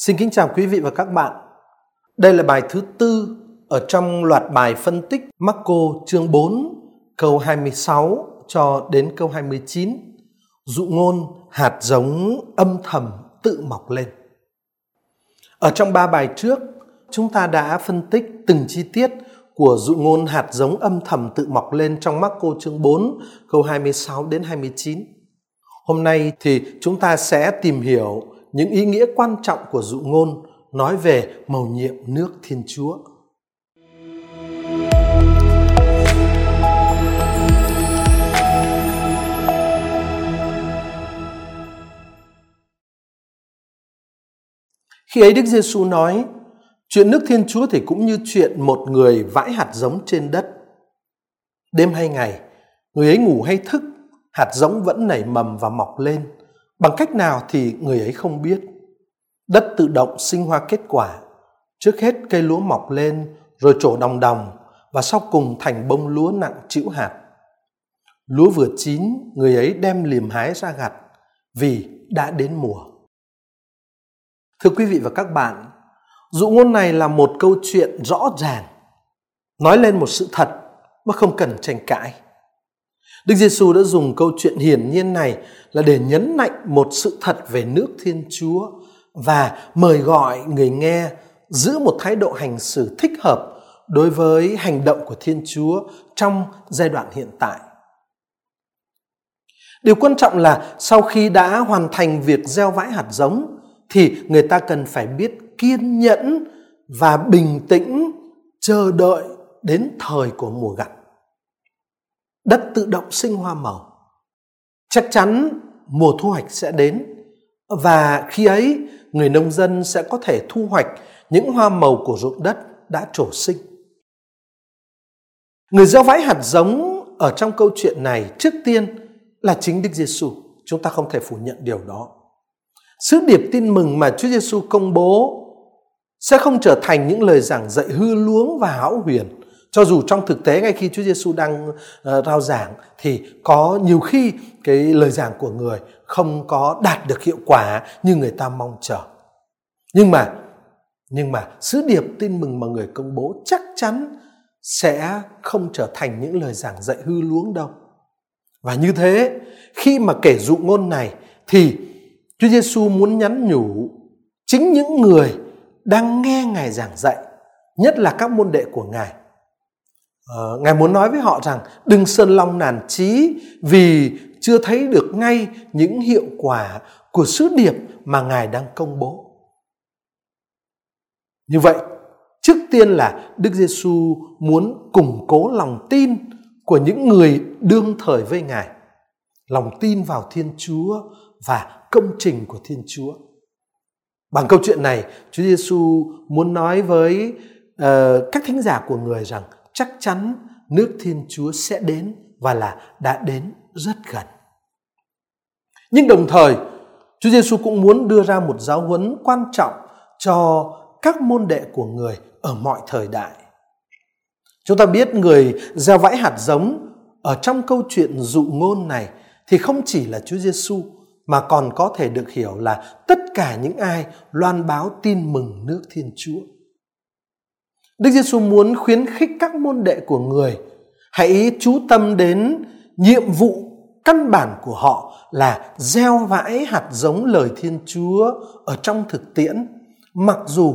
Xin kính chào quý vị và các bạn. Đây là bài thứ tư ở trong loạt bài phân tích Marco chương 4 câu 26 cho đến câu 29. Dụ ngôn hạt giống âm thầm tự mọc lên. Ở trong ba bài trước, chúng ta đã phân tích từng chi tiết của dụ ngôn hạt giống âm thầm tự mọc lên trong Marco chương 4 câu 26 đến 29. Hôm nay thì chúng ta sẽ tìm hiểu những ý nghĩa quan trọng của dụ ngôn nói về mầu nhiệm nước Thiên Chúa. Khi ấy Đức Giêsu nói, chuyện nước Thiên Chúa thì cũng như chuyện một người vãi hạt giống trên đất. Đêm hay ngày, người ấy ngủ hay thức, hạt giống vẫn nảy mầm và mọc lên. Bằng cách nào thì người ấy không biết. Đất tự động sinh hoa kết quả. Trước hết cây lúa mọc lên, rồi trổ đồng đồng, và sau cùng thành bông lúa nặng chịu hạt. Lúa vừa chín, người ấy đem liềm hái ra gặt, vì đã đến mùa. Thưa quý vị và các bạn, dụ ngôn này là một câu chuyện rõ ràng, nói lên một sự thật mà không cần tranh cãi. Đức Giêsu đã dùng câu chuyện hiển nhiên này là để nhấn mạnh một sự thật về nước Thiên Chúa và mời gọi người nghe giữ một thái độ hành xử thích hợp đối với hành động của Thiên Chúa trong giai đoạn hiện tại. Điều quan trọng là sau khi đã hoàn thành việc gieo vãi hạt giống thì người ta cần phải biết kiên nhẫn và bình tĩnh chờ đợi đến thời của mùa gặt đất tự động sinh hoa màu. Chắc chắn mùa thu hoạch sẽ đến, và khi ấy, người nông dân sẽ có thể thu hoạch những hoa màu của ruộng đất đã trổ sinh. Người gieo vãi hạt giống ở trong câu chuyện này trước tiên là chính Đức Giêsu chúng ta không thể phủ nhận điều đó. Sứ điệp tin mừng mà Chúa Giêsu công bố sẽ không trở thành những lời giảng dạy hư luống và hão huyền cho dù trong thực tế ngay khi Chúa Giêsu đang uh, rao giảng thì có nhiều khi cái lời giảng của người không có đạt được hiệu quả như người ta mong chờ. Nhưng mà nhưng mà sứ điệp tin mừng mà người công bố chắc chắn sẽ không trở thành những lời giảng dạy hư luống đâu. Và như thế, khi mà kể dụ ngôn này thì Chúa Giêsu muốn nhắn nhủ chính những người đang nghe Ngài giảng dạy, nhất là các môn đệ của Ngài Uh, Ngài muốn nói với họ rằng đừng sơn long nản trí vì chưa thấy được ngay những hiệu quả của sứ điệp mà Ngài đang công bố. Như vậy, trước tiên là Đức Giêsu muốn củng cố lòng tin của những người đương thời với Ngài, lòng tin vào Thiên Chúa và công trình của Thiên Chúa. Bằng câu chuyện này, Chúa Giêsu muốn nói với uh, các thính giả của người rằng chắc chắn nước Thiên Chúa sẽ đến và là đã đến rất gần. Nhưng đồng thời, Chúa Giêsu cũng muốn đưa ra một giáo huấn quan trọng cho các môn đệ của người ở mọi thời đại. Chúng ta biết người gieo vãi hạt giống ở trong câu chuyện dụ ngôn này thì không chỉ là Chúa Giêsu mà còn có thể được hiểu là tất cả những ai loan báo tin mừng nước Thiên Chúa. Đức Giêsu muốn khuyến khích các môn đệ của người hãy chú tâm đến nhiệm vụ căn bản của họ là gieo vãi hạt giống lời Thiên Chúa ở trong thực tiễn, mặc dù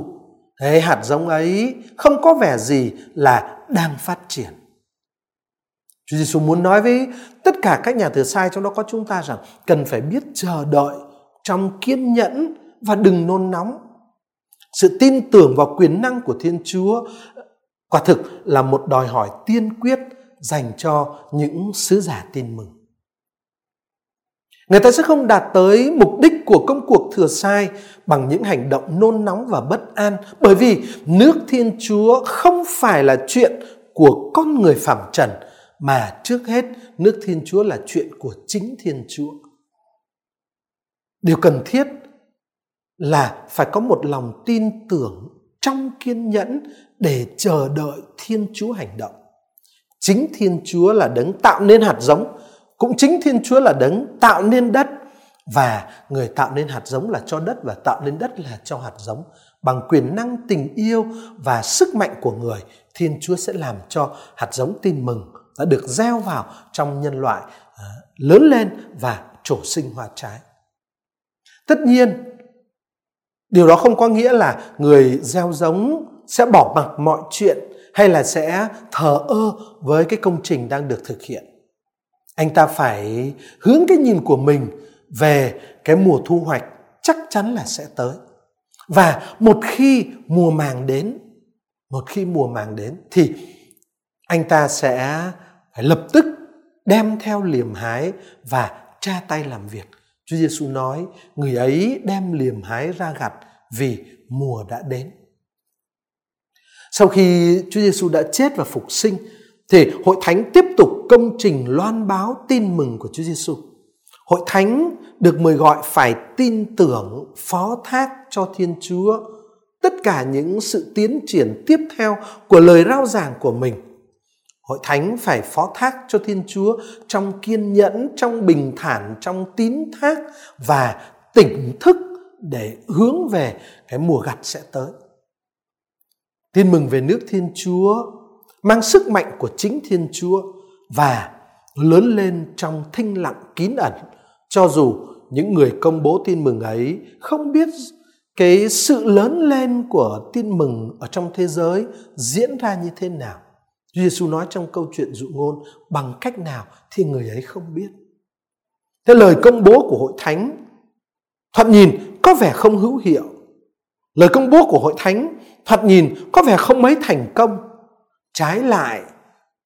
thế hạt giống ấy không có vẻ gì là đang phát triển. Chúa Giêsu muốn nói với tất cả các nhà thừa sai trong đó có chúng ta rằng cần phải biết chờ đợi trong kiên nhẫn và đừng nôn nóng sự tin tưởng vào quyền năng của Thiên Chúa, quả thực là một đòi hỏi tiên quyết dành cho những sứ giả tin mừng. Người ta sẽ không đạt tới mục đích của công cuộc thừa sai bằng những hành động nôn nóng và bất an, bởi vì nước Thiên Chúa không phải là chuyện của con người phạm trần, mà trước hết nước Thiên Chúa là chuyện của chính Thiên Chúa. Điều cần thiết là phải có một lòng tin tưởng trong kiên nhẫn để chờ đợi Thiên Chúa hành động. Chính Thiên Chúa là đấng tạo nên hạt giống, cũng chính Thiên Chúa là đấng tạo nên đất và người tạo nên hạt giống là cho đất và tạo nên đất là cho hạt giống bằng quyền năng tình yêu và sức mạnh của người thiên chúa sẽ làm cho hạt giống tin mừng đã được gieo vào trong nhân loại ờ, lớn lên và trổ sinh hoa trái tất nhiên điều đó không có nghĩa là người gieo giống sẽ bỏ mặc mọi chuyện hay là sẽ thờ ơ với cái công trình đang được thực hiện. Anh ta phải hướng cái nhìn của mình về cái mùa thu hoạch chắc chắn là sẽ tới. Và một khi mùa màng đến, một khi mùa màng đến thì anh ta sẽ phải lập tức đem theo liềm hái và tra tay làm việc. Chúa Giêsu nói, người ấy đem liềm hái ra gặt vì mùa đã đến sau khi Chúa Giêsu đã chết và phục sinh, thì hội thánh tiếp tục công trình loan báo tin mừng của Chúa Giêsu. Hội thánh được mời gọi phải tin tưởng, phó thác cho Thiên Chúa tất cả những sự tiến triển tiếp theo của lời rao giảng của mình. Hội thánh phải phó thác cho Thiên Chúa trong kiên nhẫn, trong bình thản, trong tín thác và tỉnh thức để hướng về cái mùa gặt sẽ tới. Tin mừng về nước Thiên Chúa mang sức mạnh của chính Thiên Chúa và lớn lên trong thinh lặng kín ẩn cho dù những người công bố tin mừng ấy không biết cái sự lớn lên của tin mừng ở trong thế giới diễn ra như thế nào. Chúa Giêsu nói trong câu chuyện dụ ngôn bằng cách nào thì người ấy không biết. Thế lời công bố của hội thánh thoạt nhìn có vẻ không hữu hiệu. Lời công bố của hội thánh thoạt nhìn có vẻ không mấy thành công. Trái lại,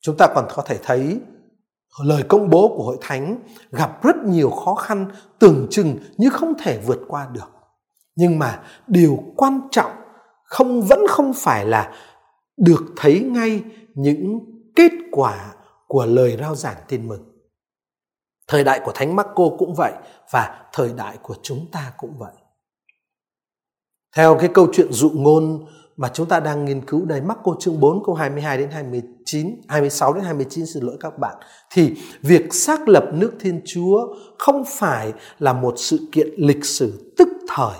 chúng ta còn có thể thấy lời công bố của hội thánh gặp rất nhiều khó khăn tưởng chừng như không thể vượt qua được. Nhưng mà điều quan trọng không vẫn không phải là được thấy ngay những kết quả của lời rao giảng tin mừng. Thời đại của Thánh Marco cũng vậy và thời đại của chúng ta cũng vậy. Theo cái câu chuyện dụ ngôn mà chúng ta đang nghiên cứu đây Marco chương 4 câu 22 đến 29, 26 đến 29 xin lỗi các bạn thì việc xác lập nước Thiên Chúa không phải là một sự kiện lịch sử tức thời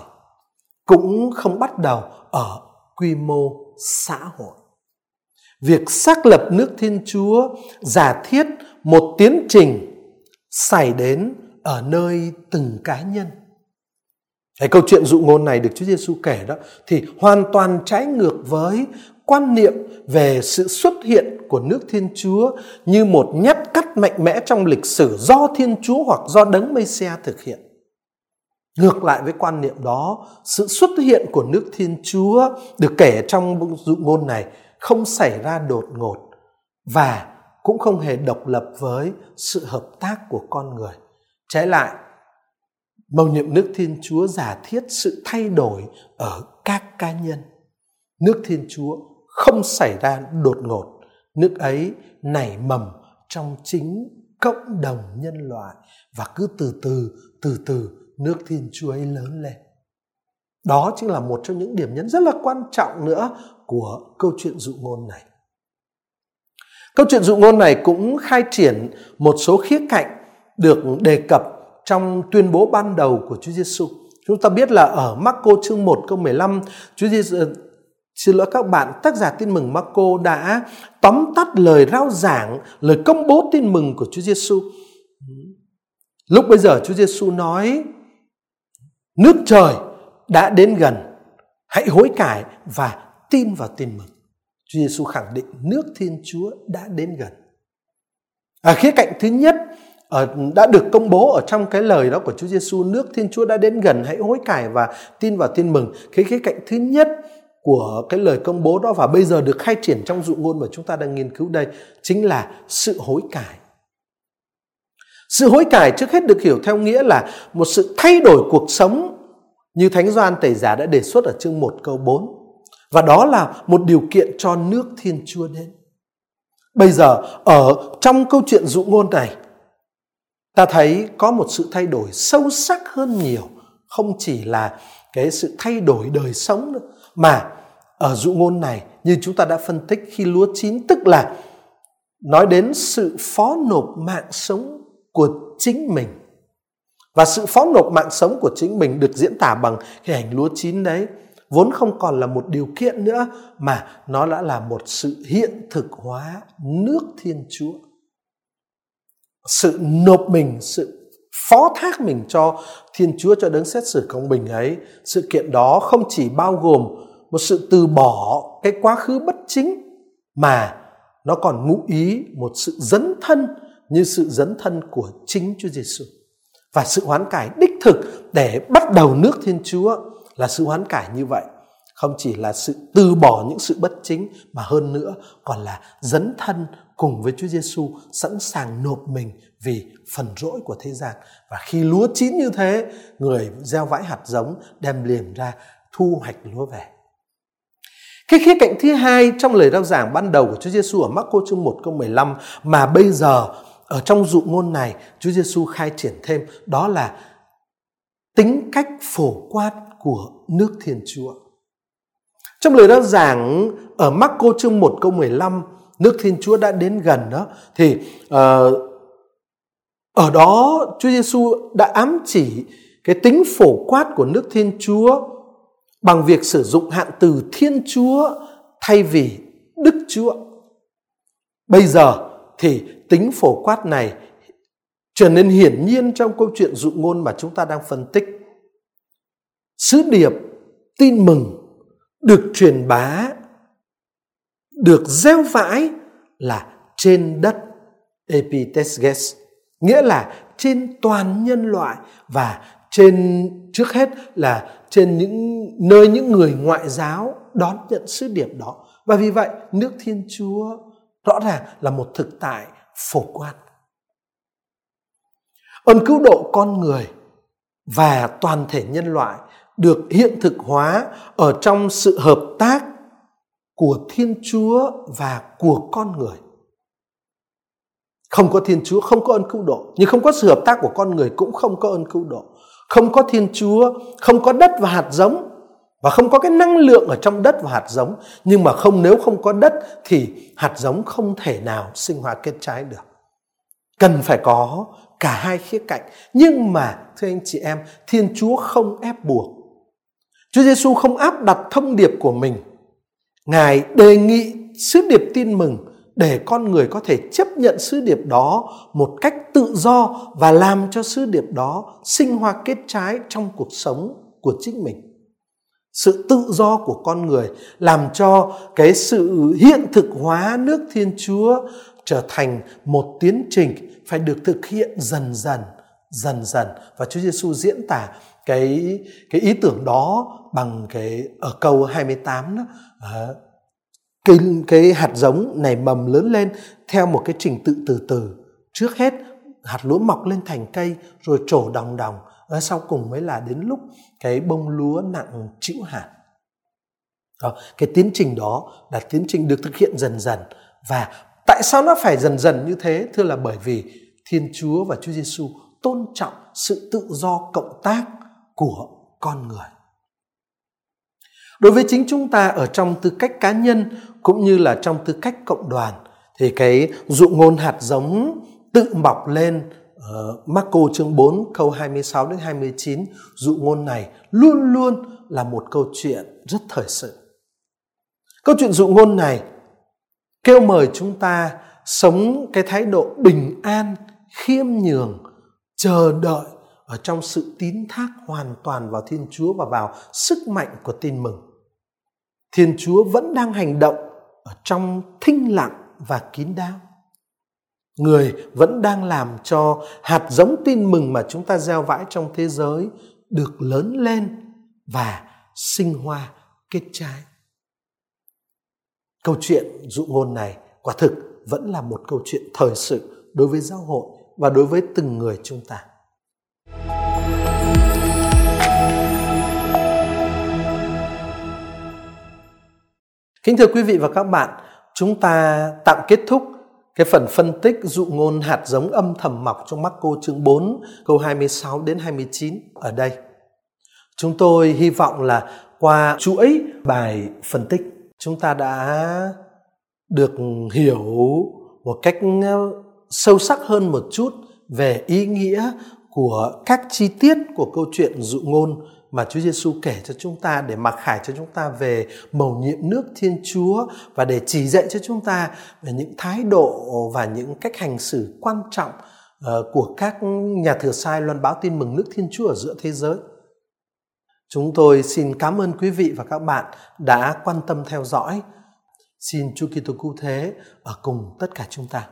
cũng không bắt đầu ở quy mô xã hội. Việc xác lập nước Thiên Chúa giả thiết một tiến trình xảy đến ở nơi từng cá nhân cái câu chuyện dụ ngôn này được Chúa Giêsu kể đó thì hoàn toàn trái ngược với quan niệm về sự xuất hiện của nước Thiên Chúa như một nhát cắt mạnh mẽ trong lịch sử do Thiên Chúa hoặc do đấng Mê-se thực hiện. Ngược lại với quan niệm đó, sự xuất hiện của nước Thiên Chúa được kể trong dụ ngôn này không xảy ra đột ngột và cũng không hề độc lập với sự hợp tác của con người. Trái lại, Mầu nhiệm nước Thiên Chúa giả thiết sự thay đổi ở các cá nhân. Nước Thiên Chúa không xảy ra đột ngột, nước ấy nảy mầm trong chính cộng đồng nhân loại và cứ từ từ, từ từ nước Thiên Chúa ấy lớn lên. Đó chính là một trong những điểm nhấn rất là quan trọng nữa của câu chuyện dụ ngôn này. Câu chuyện dụ ngôn này cũng khai triển một số khía cạnh được đề cập trong tuyên bố ban đầu của Chúa Giêsu. Chúng ta biết là ở Marco chương 1 câu 15, Chúa Giêsu Xin lỗi các bạn, tác giả tin mừng Marco đã tóm tắt lời rao giảng, lời công bố tin mừng của Chúa Giêsu. Lúc bây giờ Chúa Giêsu nói nước trời đã đến gần, hãy hối cải và tin vào tin mừng. Chúa Giêsu khẳng định nước Thiên Chúa đã đến gần. À, khía cạnh thứ nhất ở, đã được công bố ở trong cái lời đó của Chúa Giêsu nước Thiên Chúa đã đến gần hãy hối cải và tin vào tin mừng cái khía cạnh thứ nhất của cái lời công bố đó và bây giờ được khai triển trong dụ ngôn mà chúng ta đang nghiên cứu đây chính là sự hối cải sự hối cải trước hết được hiểu theo nghĩa là một sự thay đổi cuộc sống như Thánh Doan Tẩy Giả đã đề xuất ở chương 1 câu 4. Và đó là một điều kiện cho nước Thiên Chúa đến. Bây giờ, ở trong câu chuyện dụ ngôn này, ta thấy có một sự thay đổi sâu sắc hơn nhiều. Không chỉ là cái sự thay đổi đời sống nữa, mà ở dụ ngôn này, như chúng ta đã phân tích khi lúa chín, tức là nói đến sự phó nộp mạng sống của chính mình. Và sự phó nộp mạng sống của chính mình được diễn tả bằng cái hành lúa chín đấy vốn không còn là một điều kiện nữa mà nó đã là một sự hiện thực hóa nước Thiên Chúa. Sự nộp mình, sự phó thác mình cho Thiên Chúa cho đấng xét xử công bình ấy. Sự kiện đó không chỉ bao gồm một sự từ bỏ cái quá khứ bất chính mà nó còn ngụ ý một sự dấn thân như sự dấn thân của chính Chúa Giêsu và sự hoán cải đích thực để bắt đầu nước Thiên Chúa là sự hoán cải như vậy, không chỉ là sự từ bỏ những sự bất chính, mà hơn nữa còn là dấn thân cùng với Chúa Giêsu sẵn sàng nộp mình vì phần rỗi của thế gian. Và khi lúa chín như thế, người gieo vãi hạt giống đem liềm ra thu hoạch lúa về. Cái khía cạnh thứ hai trong lời rao giảng ban đầu của Chúa Giêsu ở Marco chương 1 câu 15 mà bây giờ ở trong dụ ngôn này, Chúa Giêsu khai triển thêm, đó là tính cách phổ quát của nước Thiên Chúa. Trong lời đã giảng ở Marco chương 1 câu 15 nước Thiên Chúa đã đến gần đó thì uh, ở đó Chúa Giêsu đã ám chỉ cái tính phổ quát của nước Thiên Chúa bằng việc sử dụng hạn từ Thiên Chúa thay vì Đức Chúa. Bây giờ thì tính phổ quát này trở nên hiển nhiên trong câu chuyện dụ ngôn mà chúng ta đang phân tích. Sứ điệp, tin mừng, được truyền bá, được gieo vãi là trên đất epitesges, nghĩa là trên toàn nhân loại và trên, trước hết là trên những, nơi những người ngoại giáo đón nhận sứ điệp đó. Và vì vậy, nước thiên chúa rõ ràng là một thực tại phổ quát. Ơn cứu độ con người và toàn thể nhân loại được hiện thực hóa ở trong sự hợp tác của thiên chúa và của con người. Không có thiên chúa, không có ơn cứu độ. Nhưng không có sự hợp tác của con người cũng không có ơn cứu độ. Không có thiên chúa, không có đất và hạt giống. Và không có cái năng lượng ở trong đất và hạt giống. Nhưng mà không, nếu không có đất thì hạt giống không thể nào sinh hoạt kết trái được. Cần phải có cả hai khía cạnh. Nhưng mà, thưa anh chị em, thiên chúa không ép buộc chúa giêsu không áp đặt thông điệp của mình. Ngài đề nghị sứ điệp tin mừng để con người có thể chấp nhận sứ điệp đó một cách tự do và làm cho sứ điệp đó sinh hoa kết trái trong cuộc sống của chính mình. Sự tự do của con người làm cho cái sự hiện thực hóa nước thiên chúa trở thành một tiến trình phải được thực hiện dần dần dần dần. Và Chúa Giêsu diễn tả cái cái ý tưởng đó bằng cái ở câu 28 đó ờ, uh, cái, cái hạt giống này mầm lớn lên theo một cái trình tự từ từ. Trước hết hạt lúa mọc lên thành cây rồi trổ đồng đồng và ờ, sau cùng mới là đến lúc cái bông lúa nặng chịu hạt đó, ờ, cái tiến trình đó là tiến trình được thực hiện dần dần. Và tại sao nó phải dần dần như thế? Thưa là bởi vì thiên chúa và chúa giêsu tôn trọng sự tự do cộng tác của con người đối với chính chúng ta ở trong tư cách cá nhân cũng như là trong tư cách cộng đoàn thì cái dụ ngôn hạt giống tự mọc lên uh, Marco chương 4 câu 26 đến 29 dụ ngôn này luôn luôn là một câu chuyện rất thời sự. Câu chuyện dụ ngôn này kêu mời chúng ta sống cái thái độ bình an, khiêm nhường, chờ đợi ở trong sự tín thác hoàn toàn vào Thiên Chúa và vào sức mạnh của tin mừng. Thiên Chúa vẫn đang hành động ở trong thinh lặng và kín đáo. Người vẫn đang làm cho hạt giống tin mừng mà chúng ta gieo vãi trong thế giới được lớn lên và sinh hoa kết trái. Câu chuyện dụ ngôn này quả thực vẫn là một câu chuyện thời sự đối với giáo hội và đối với từng người chúng ta. Kính thưa quý vị và các bạn, chúng ta tạm kết thúc cái phần phân tích dụ ngôn hạt giống âm thầm mọc trong Marco chương 4 câu 26 đến 29 ở đây. Chúng tôi hy vọng là qua chuỗi bài phân tích chúng ta đã được hiểu một cách ờ, sâu sắc hơn một chút về ý nghĩa của các chi tiết của câu chuyện dụ ngôn mà Chúa Giêsu kể cho chúng ta để mặc khải cho chúng ta về mầu nhiệm nước Thiên Chúa và để chỉ dạy cho chúng ta về những thái độ và những cách hành xử quan trọng ờ, của các nhà thừa sai loan báo tin mừng nước Thiên Chúa ở giữa thế giới. Chúng tôi xin cảm ơn quý vị và các bạn đã quan tâm theo dõi. Xin Chúa Kitô cứu thế ở cùng tất cả chúng ta.